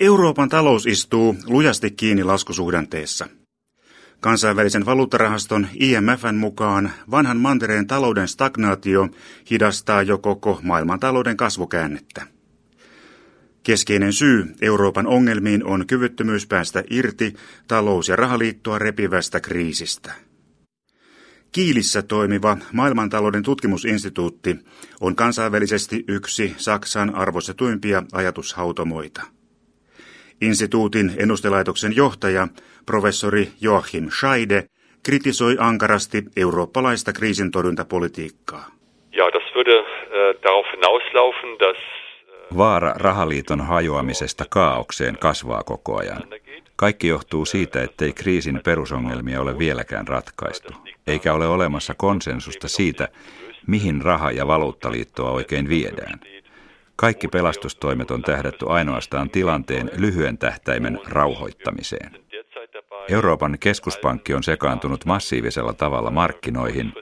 Euroopan talous istuu lujasti kiinni laskusuhdanteessa. Kansainvälisen valuuttarahaston IMFn mukaan vanhan mantereen talouden stagnaatio hidastaa jo koko maailmantalouden kasvukäännettä. Keskeinen syy Euroopan ongelmiin on kyvyttömyys päästä irti talous- ja rahaliittoa repivästä kriisistä. Kiilissä toimiva maailmantalouden tutkimusinstituutti on kansainvälisesti yksi Saksan arvostetuimpia ajatushautomoita. Instituutin ennustelaitoksen johtaja, professori Joachim Scheide, kritisoi ankarasti eurooppalaista kriisintorjuntapolitiikkaa. Ja, das würde äh, darauf hinauslaufen, dass äh, Vaara rahaliiton hajoamisesta kaaukseen kasvaa koko ajan. Kaikki johtuu siitä, ettei kriisin perusongelmia ole vieläkään ratkaistu, eikä ole olemassa konsensusta siitä, mihin raha- ja valuuttaliittoa oikein viedään. Kaikki pelastustoimet on tähdätty ainoastaan tilanteen lyhyen tähtäimen rauhoittamiseen. Euroopan keskuspankki on sekaantunut massiivisella tavalla markkinoihin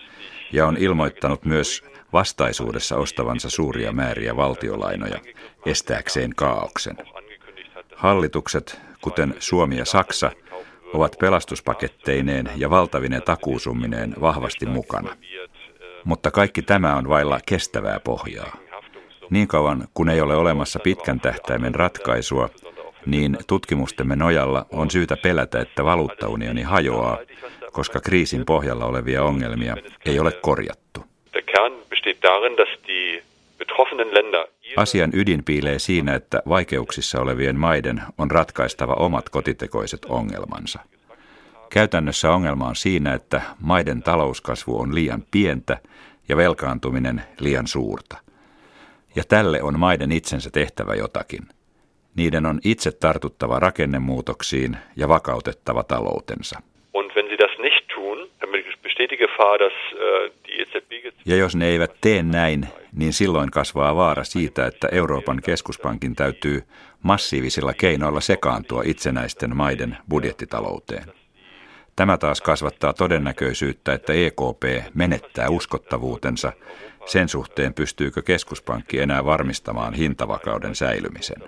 ja on ilmoittanut myös vastaisuudessa ostavansa suuria määriä valtiolainoja estääkseen kaauksen. Hallitukset, kuten Suomi ja Saksa, ovat pelastuspaketteineen ja valtavine takuusummineen vahvasti mukana. Mutta kaikki tämä on vailla kestävää pohjaa. Niin kauan kun ei ole olemassa pitkän tähtäimen ratkaisua, niin tutkimustemme nojalla on syytä pelätä, että valuuttaunioni hajoaa, koska kriisin pohjalla olevia ongelmia ei ole korjattu. Asian ydin piilee siinä, että vaikeuksissa olevien maiden on ratkaistava omat kotitekoiset ongelmansa. Käytännössä ongelma on siinä, että maiden talouskasvu on liian pientä ja velkaantuminen liian suurta. Ja tälle on maiden itsensä tehtävä jotakin. Niiden on itse tartuttava rakennemuutoksiin ja vakautettava taloutensa. Ja jos ne eivät tee näin, niin silloin kasvaa vaara siitä, että Euroopan keskuspankin täytyy massiivisilla keinoilla sekaantua itsenäisten maiden budjettitalouteen. Tämä taas kasvattaa todennäköisyyttä, että EKP menettää uskottavuutensa sen suhteen, pystyykö keskuspankki enää varmistamaan hintavakauden säilymisen.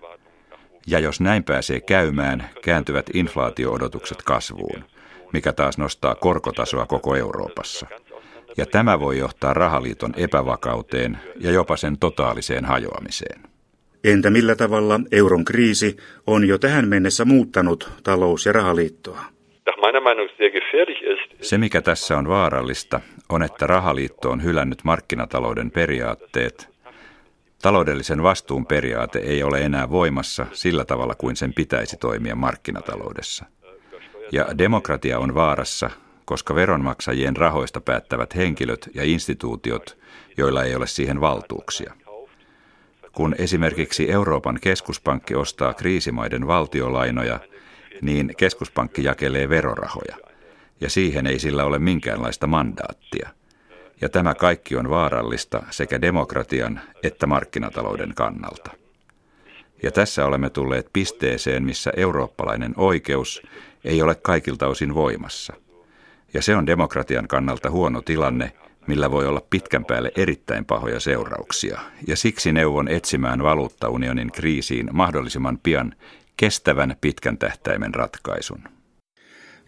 Ja jos näin pääsee käymään, kääntyvät inflaatioodotukset kasvuun, mikä taas nostaa korkotasoa koko Euroopassa. Ja tämä voi johtaa rahaliiton epävakauteen ja jopa sen totaaliseen hajoamiseen. Entä millä tavalla euron kriisi on jo tähän mennessä muuttanut talous- ja rahaliittoa? Se, mikä tässä on vaarallista, on, että rahaliitto on hylännyt markkinatalouden periaatteet. Taloudellisen vastuun periaate ei ole enää voimassa sillä tavalla kuin sen pitäisi toimia markkinataloudessa. Ja demokratia on vaarassa, koska veronmaksajien rahoista päättävät henkilöt ja instituutiot, joilla ei ole siihen valtuuksia. Kun esimerkiksi Euroopan keskuspankki ostaa kriisimaiden valtiolainoja, niin keskuspankki jakelee verorahoja, ja siihen ei sillä ole minkäänlaista mandaattia. Ja tämä kaikki on vaarallista sekä demokratian että markkinatalouden kannalta. Ja tässä olemme tulleet pisteeseen, missä eurooppalainen oikeus ei ole kaikilta osin voimassa. Ja se on demokratian kannalta huono tilanne, millä voi olla pitkän päälle erittäin pahoja seurauksia. Ja siksi neuvon etsimään valuuttaunionin kriisiin mahdollisimman pian kestävän pitkän tähtäimen ratkaisun.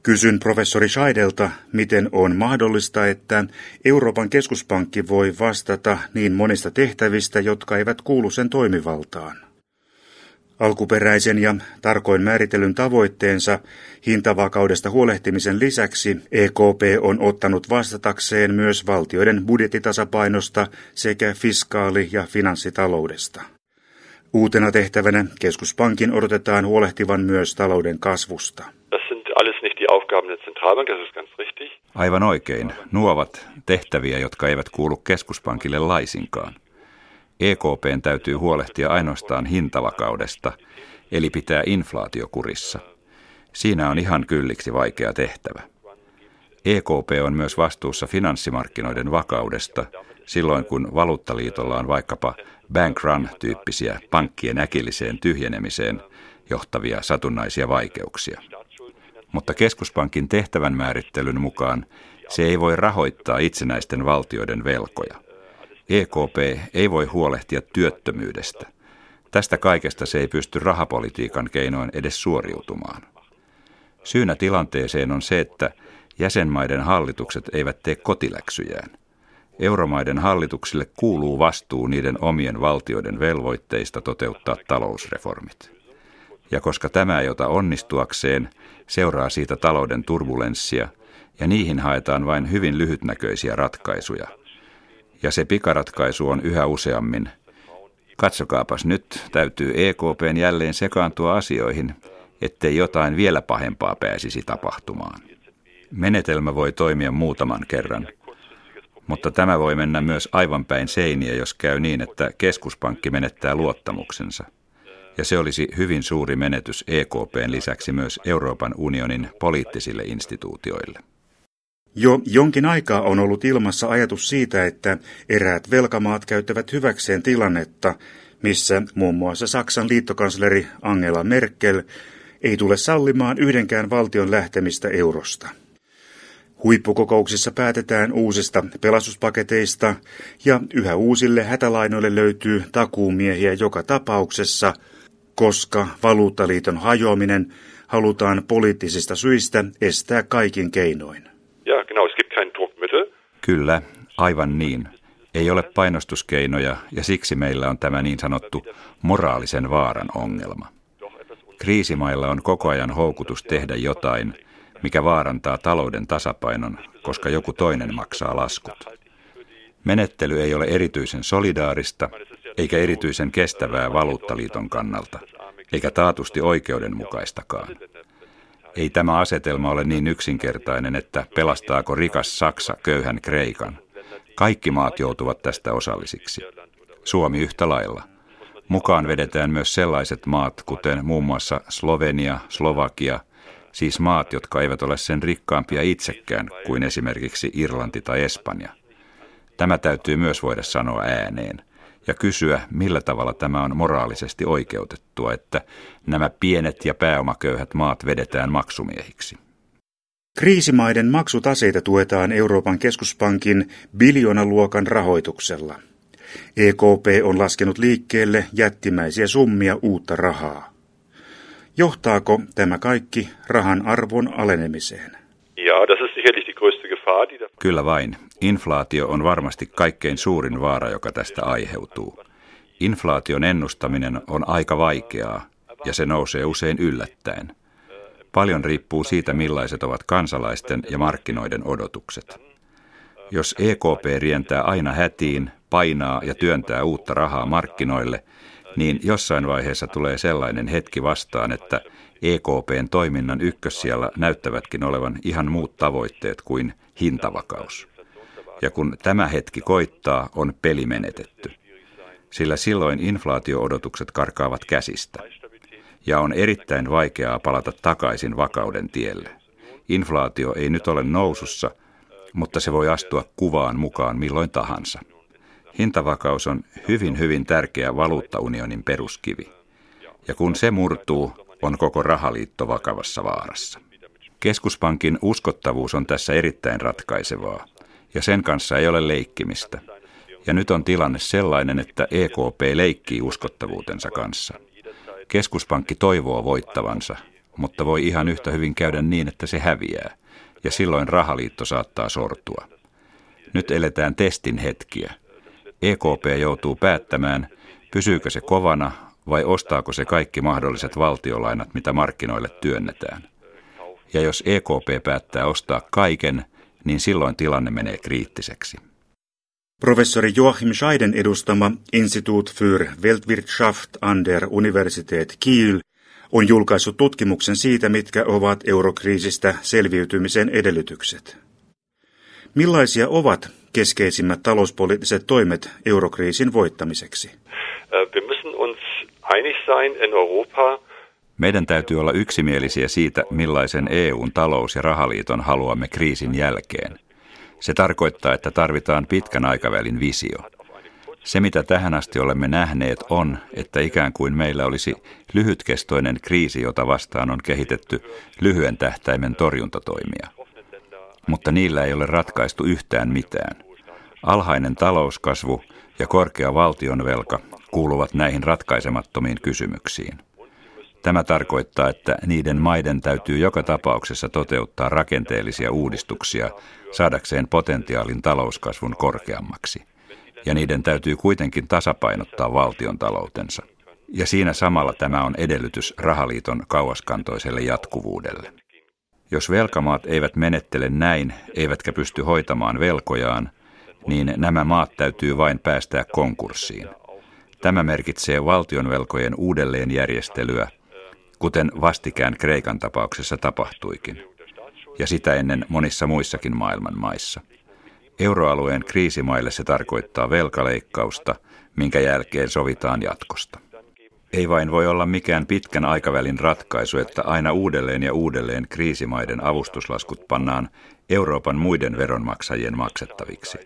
Kysyn professori Scheidelta, miten on mahdollista, että Euroopan keskuspankki voi vastata niin monista tehtävistä, jotka eivät kuulu sen toimivaltaan. Alkuperäisen ja tarkoin määritellyn tavoitteensa hintavakaudesta huolehtimisen lisäksi EKP on ottanut vastatakseen myös valtioiden budjettitasapainosta sekä fiskaali- ja finanssitaloudesta. Uutena tehtävänä keskuspankin odotetaan huolehtivan myös talouden kasvusta. Aivan oikein. Nuo ovat tehtäviä, jotka eivät kuulu keskuspankille laisinkaan. EKPn täytyy huolehtia ainoastaan hintavakaudesta, eli pitää inflaatiokurissa. Siinä on ihan kylliksi vaikea tehtävä. EKP on myös vastuussa finanssimarkkinoiden vakaudesta silloin, kun valuuttaliitolla on vaikkapa bank run-tyyppisiä pankkien äkilliseen tyhjenemiseen johtavia satunnaisia vaikeuksia. Mutta keskuspankin tehtävän määrittelyn mukaan se ei voi rahoittaa itsenäisten valtioiden velkoja. EKP ei voi huolehtia työttömyydestä. Tästä kaikesta se ei pysty rahapolitiikan keinoin edes suoriutumaan. Syynä tilanteeseen on se, että jäsenmaiden hallitukset eivät tee kotiläksyjään. Euromaiden hallituksille kuuluu vastuu niiden omien valtioiden velvoitteista toteuttaa talousreformit. Ja koska tämä ei ota onnistuakseen, seuraa siitä talouden turbulenssia, ja niihin haetaan vain hyvin lyhytnäköisiä ratkaisuja. Ja se pikaratkaisu on yhä useammin, katsokaapas nyt, täytyy EKPn jälleen sekaantua asioihin, ettei jotain vielä pahempaa pääsisi tapahtumaan. Menetelmä voi toimia muutaman kerran, mutta tämä voi mennä myös aivan päin seiniä, jos käy niin, että keskuspankki menettää luottamuksensa. Ja se olisi hyvin suuri menetys EKPn lisäksi myös Euroopan unionin poliittisille instituutioille. Jo jonkin aikaa on ollut ilmassa ajatus siitä, että eräät velkamaat käyttävät hyväkseen tilannetta, missä muun muassa Saksan liittokansleri Angela Merkel ei tule sallimaan yhdenkään valtion lähtemistä eurosta. Huippukokouksissa päätetään uusista pelastuspaketeista ja yhä uusille hätälainoille löytyy takuumiehiä joka tapauksessa, koska valuuttaliiton hajoaminen halutaan poliittisista syistä estää kaikin keinoin. Ja, genau, es gibt kein Druckmittel. Kyllä, aivan niin. Ei ole painostuskeinoja ja siksi meillä on tämä niin sanottu moraalisen vaaran ongelma. Kriisimailla on koko ajan houkutus tehdä jotain, mikä vaarantaa talouden tasapainon, koska joku toinen maksaa laskut. Menettely ei ole erityisen solidaarista eikä erityisen kestävää valuuttaliiton kannalta, eikä taatusti oikeudenmukaistakaan. Ei tämä asetelma ole niin yksinkertainen, että pelastaako rikas Saksa köyhän Kreikan. Kaikki maat joutuvat tästä osallisiksi. Suomi yhtä lailla. Mukaan vedetään myös sellaiset maat, kuten muun muassa Slovenia, Slovakia, siis maat, jotka eivät ole sen rikkaampia itsekään kuin esimerkiksi Irlanti tai Espanja. Tämä täytyy myös voida sanoa ääneen ja kysyä, millä tavalla tämä on moraalisesti oikeutettua, että nämä pienet ja pääomaköyhät maat vedetään maksumiehiksi. Kriisimaiden maksutaseita tuetaan Euroopan keskuspankin biljoonaluokan rahoituksella. EKP on laskenut liikkeelle jättimäisiä summia uutta rahaa. Johtaako tämä kaikki rahan arvon alenemiseen? Kyllä vain. Inflaatio on varmasti kaikkein suurin vaara, joka tästä aiheutuu. Inflaation ennustaminen on aika vaikeaa ja se nousee usein yllättäen. Paljon riippuu siitä, millaiset ovat kansalaisten ja markkinoiden odotukset. Jos EKP rientää aina hätiin, painaa ja työntää uutta rahaa markkinoille, niin jossain vaiheessa tulee sellainen hetki vastaan, että EKPn toiminnan ykkössijalla näyttävätkin olevan ihan muut tavoitteet kuin hintavakaus. Ja kun tämä hetki koittaa, on peli menetetty. Sillä silloin inflaatioodotukset karkaavat käsistä. Ja on erittäin vaikeaa palata takaisin vakauden tielle. Inflaatio ei nyt ole nousussa, mutta se voi astua kuvaan mukaan milloin tahansa. Hintavakaus on hyvin hyvin tärkeä valuuttaunionin peruskivi. Ja kun se murtuu, on koko rahaliitto vakavassa vaarassa. Keskuspankin uskottavuus on tässä erittäin ratkaisevaa, ja sen kanssa ei ole leikkimistä. Ja nyt on tilanne sellainen, että EKP leikkii uskottavuutensa kanssa. Keskuspankki toivoo voittavansa, mutta voi ihan yhtä hyvin käydä niin, että se häviää, ja silloin rahaliitto saattaa sortua. Nyt eletään testin hetkiä. EKP joutuu päättämään, pysyykö se kovana vai ostaako se kaikki mahdolliset valtiolainat, mitä markkinoille työnnetään. Ja jos EKP päättää ostaa kaiken, niin silloin tilanne menee kriittiseksi. Professori Joachim Scheiden edustama Institut für Weltwirtschaft an der Universität Kiel on julkaissut tutkimuksen siitä, mitkä ovat eurokriisistä selviytymisen edellytykset. Millaisia ovat keskeisimmät talouspoliittiset toimet eurokriisin voittamiseksi? Wir müssen uns einig sein in Europa, meidän täytyy olla yksimielisiä siitä, millaisen EUn talous- ja rahaliiton haluamme kriisin jälkeen. Se tarkoittaa, että tarvitaan pitkän aikavälin visio. Se, mitä tähän asti olemme nähneet, on, että ikään kuin meillä olisi lyhytkestoinen kriisi, jota vastaan on kehitetty lyhyen tähtäimen torjuntatoimia. Mutta niillä ei ole ratkaistu yhtään mitään. Alhainen talouskasvu ja korkea valtionvelka kuuluvat näihin ratkaisemattomiin kysymyksiin. Tämä tarkoittaa, että niiden maiden täytyy joka tapauksessa toteuttaa rakenteellisia uudistuksia saadakseen potentiaalin talouskasvun korkeammaksi. Ja niiden täytyy kuitenkin tasapainottaa valtion taloutensa. Ja siinä samalla tämä on edellytys rahaliiton kauaskantoiselle jatkuvuudelle. Jos velkamaat eivät menettele näin, eivätkä pysty hoitamaan velkojaan, niin nämä maat täytyy vain päästää konkurssiin. Tämä merkitsee valtionvelkojen uudelleenjärjestelyä, kuten vastikään Kreikan tapauksessa tapahtuikin, ja sitä ennen monissa muissakin maailman maissa. Euroalueen kriisimaille se tarkoittaa velkaleikkausta, minkä jälkeen sovitaan jatkosta. Ei vain voi olla mikään pitkän aikavälin ratkaisu, että aina uudelleen ja uudelleen kriisimaiden avustuslaskut pannaan Euroopan muiden veronmaksajien maksettaviksi.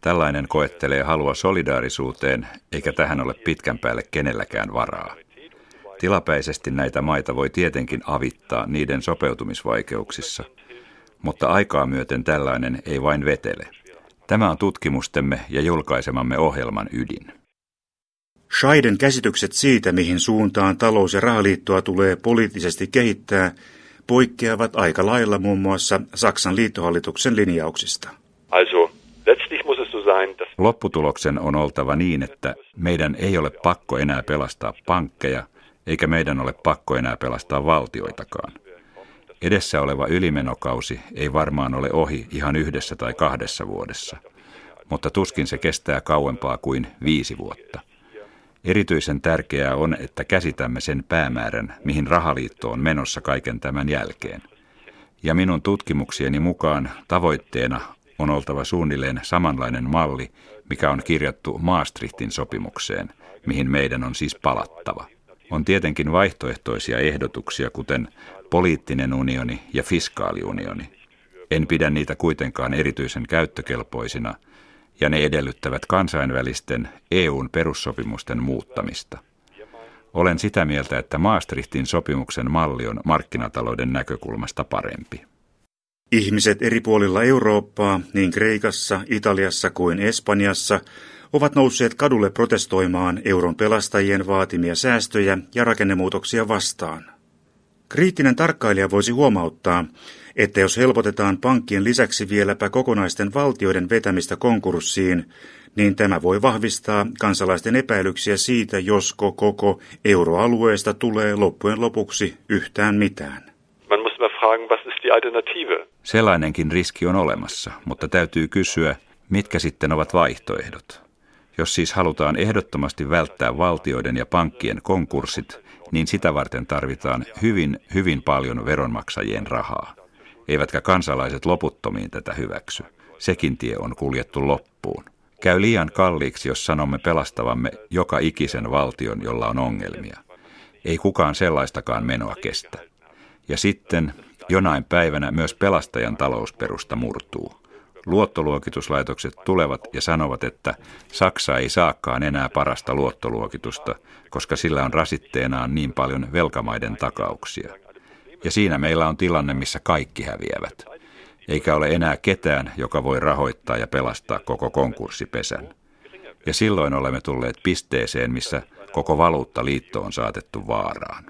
Tällainen koettelee halua solidaarisuuteen, eikä tähän ole pitkän päälle kenelläkään varaa. Tilapäisesti näitä maita voi tietenkin avittaa niiden sopeutumisvaikeuksissa, mutta aikaa myöten tällainen ei vain vetele. Tämä on tutkimustemme ja julkaisemamme ohjelman ydin. Scheiden käsitykset siitä, mihin suuntaan talous- ja rahaliittoa tulee poliittisesti kehittää, poikkeavat aika lailla muun muassa Saksan liittohallituksen linjauksista. Also, Lopputuloksen on oltava niin, että meidän ei ole pakko enää pelastaa pankkeja, eikä meidän ole pakko enää pelastaa valtioitakaan. Edessä oleva ylimenokausi ei varmaan ole ohi ihan yhdessä tai kahdessa vuodessa, mutta tuskin se kestää kauempaa kuin viisi vuotta. Erityisen tärkeää on, että käsitämme sen päämäärän, mihin rahaliitto on menossa kaiken tämän jälkeen. Ja minun tutkimuksieni mukaan tavoitteena on oltava suunnilleen samanlainen malli, mikä on kirjattu Maastrichtin sopimukseen, mihin meidän on siis palattava. On tietenkin vaihtoehtoisia ehdotuksia, kuten poliittinen unioni ja fiskaaliunioni. En pidä niitä kuitenkaan erityisen käyttökelpoisina, ja ne edellyttävät kansainvälisten EUn perussopimusten muuttamista. Olen sitä mieltä, että Maastrichtin sopimuksen malli on markkinatalouden näkökulmasta parempi. Ihmiset eri puolilla Eurooppaa, niin Kreikassa, Italiassa kuin Espanjassa, ovat nousseet kadulle protestoimaan euron pelastajien vaatimia säästöjä ja rakennemuutoksia vastaan. Kriittinen tarkkailija voisi huomauttaa, että jos helpotetaan pankkien lisäksi vieläpä kokonaisten valtioiden vetämistä konkurssiin, niin tämä voi vahvistaa kansalaisten epäilyksiä siitä, josko koko euroalueesta tulee loppujen lopuksi yhtään mitään. Man muss mal fragen, was ist die Alternative? Sellainenkin riski on olemassa, mutta täytyy kysyä, mitkä sitten ovat vaihtoehdot. Jos siis halutaan ehdottomasti välttää valtioiden ja pankkien konkurssit, niin sitä varten tarvitaan hyvin, hyvin paljon veronmaksajien rahaa. Eivätkä kansalaiset loputtomiin tätä hyväksy. Sekin tie on kuljettu loppuun. Käy liian kalliiksi, jos sanomme pelastavamme joka ikisen valtion, jolla on ongelmia. Ei kukaan sellaistakaan menoa kestä. Ja sitten jonain päivänä myös pelastajan talousperusta murtuu. Luottoluokituslaitokset tulevat ja sanovat, että Saksa ei saakaan enää parasta luottoluokitusta, koska sillä on rasitteenaan niin paljon velkamaiden takauksia. Ja siinä meillä on tilanne, missä kaikki häviävät. Eikä ole enää ketään, joka voi rahoittaa ja pelastaa koko konkurssipesän. Ja silloin olemme tulleet pisteeseen, missä koko valuuttaliitto on saatettu vaaraan.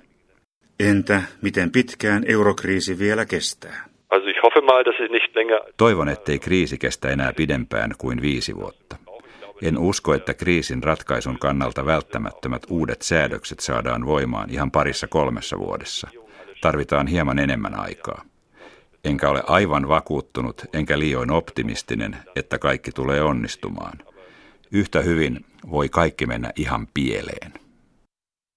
Entä miten pitkään eurokriisi vielä kestää? Toivon, ettei kriisi kestä enää pidempään kuin viisi vuotta. En usko, että kriisin ratkaisun kannalta välttämättömät uudet säädökset saadaan voimaan ihan parissa kolmessa vuodessa. Tarvitaan hieman enemmän aikaa. Enkä ole aivan vakuuttunut enkä liioin optimistinen, että kaikki tulee onnistumaan. Yhtä hyvin voi kaikki mennä ihan pieleen.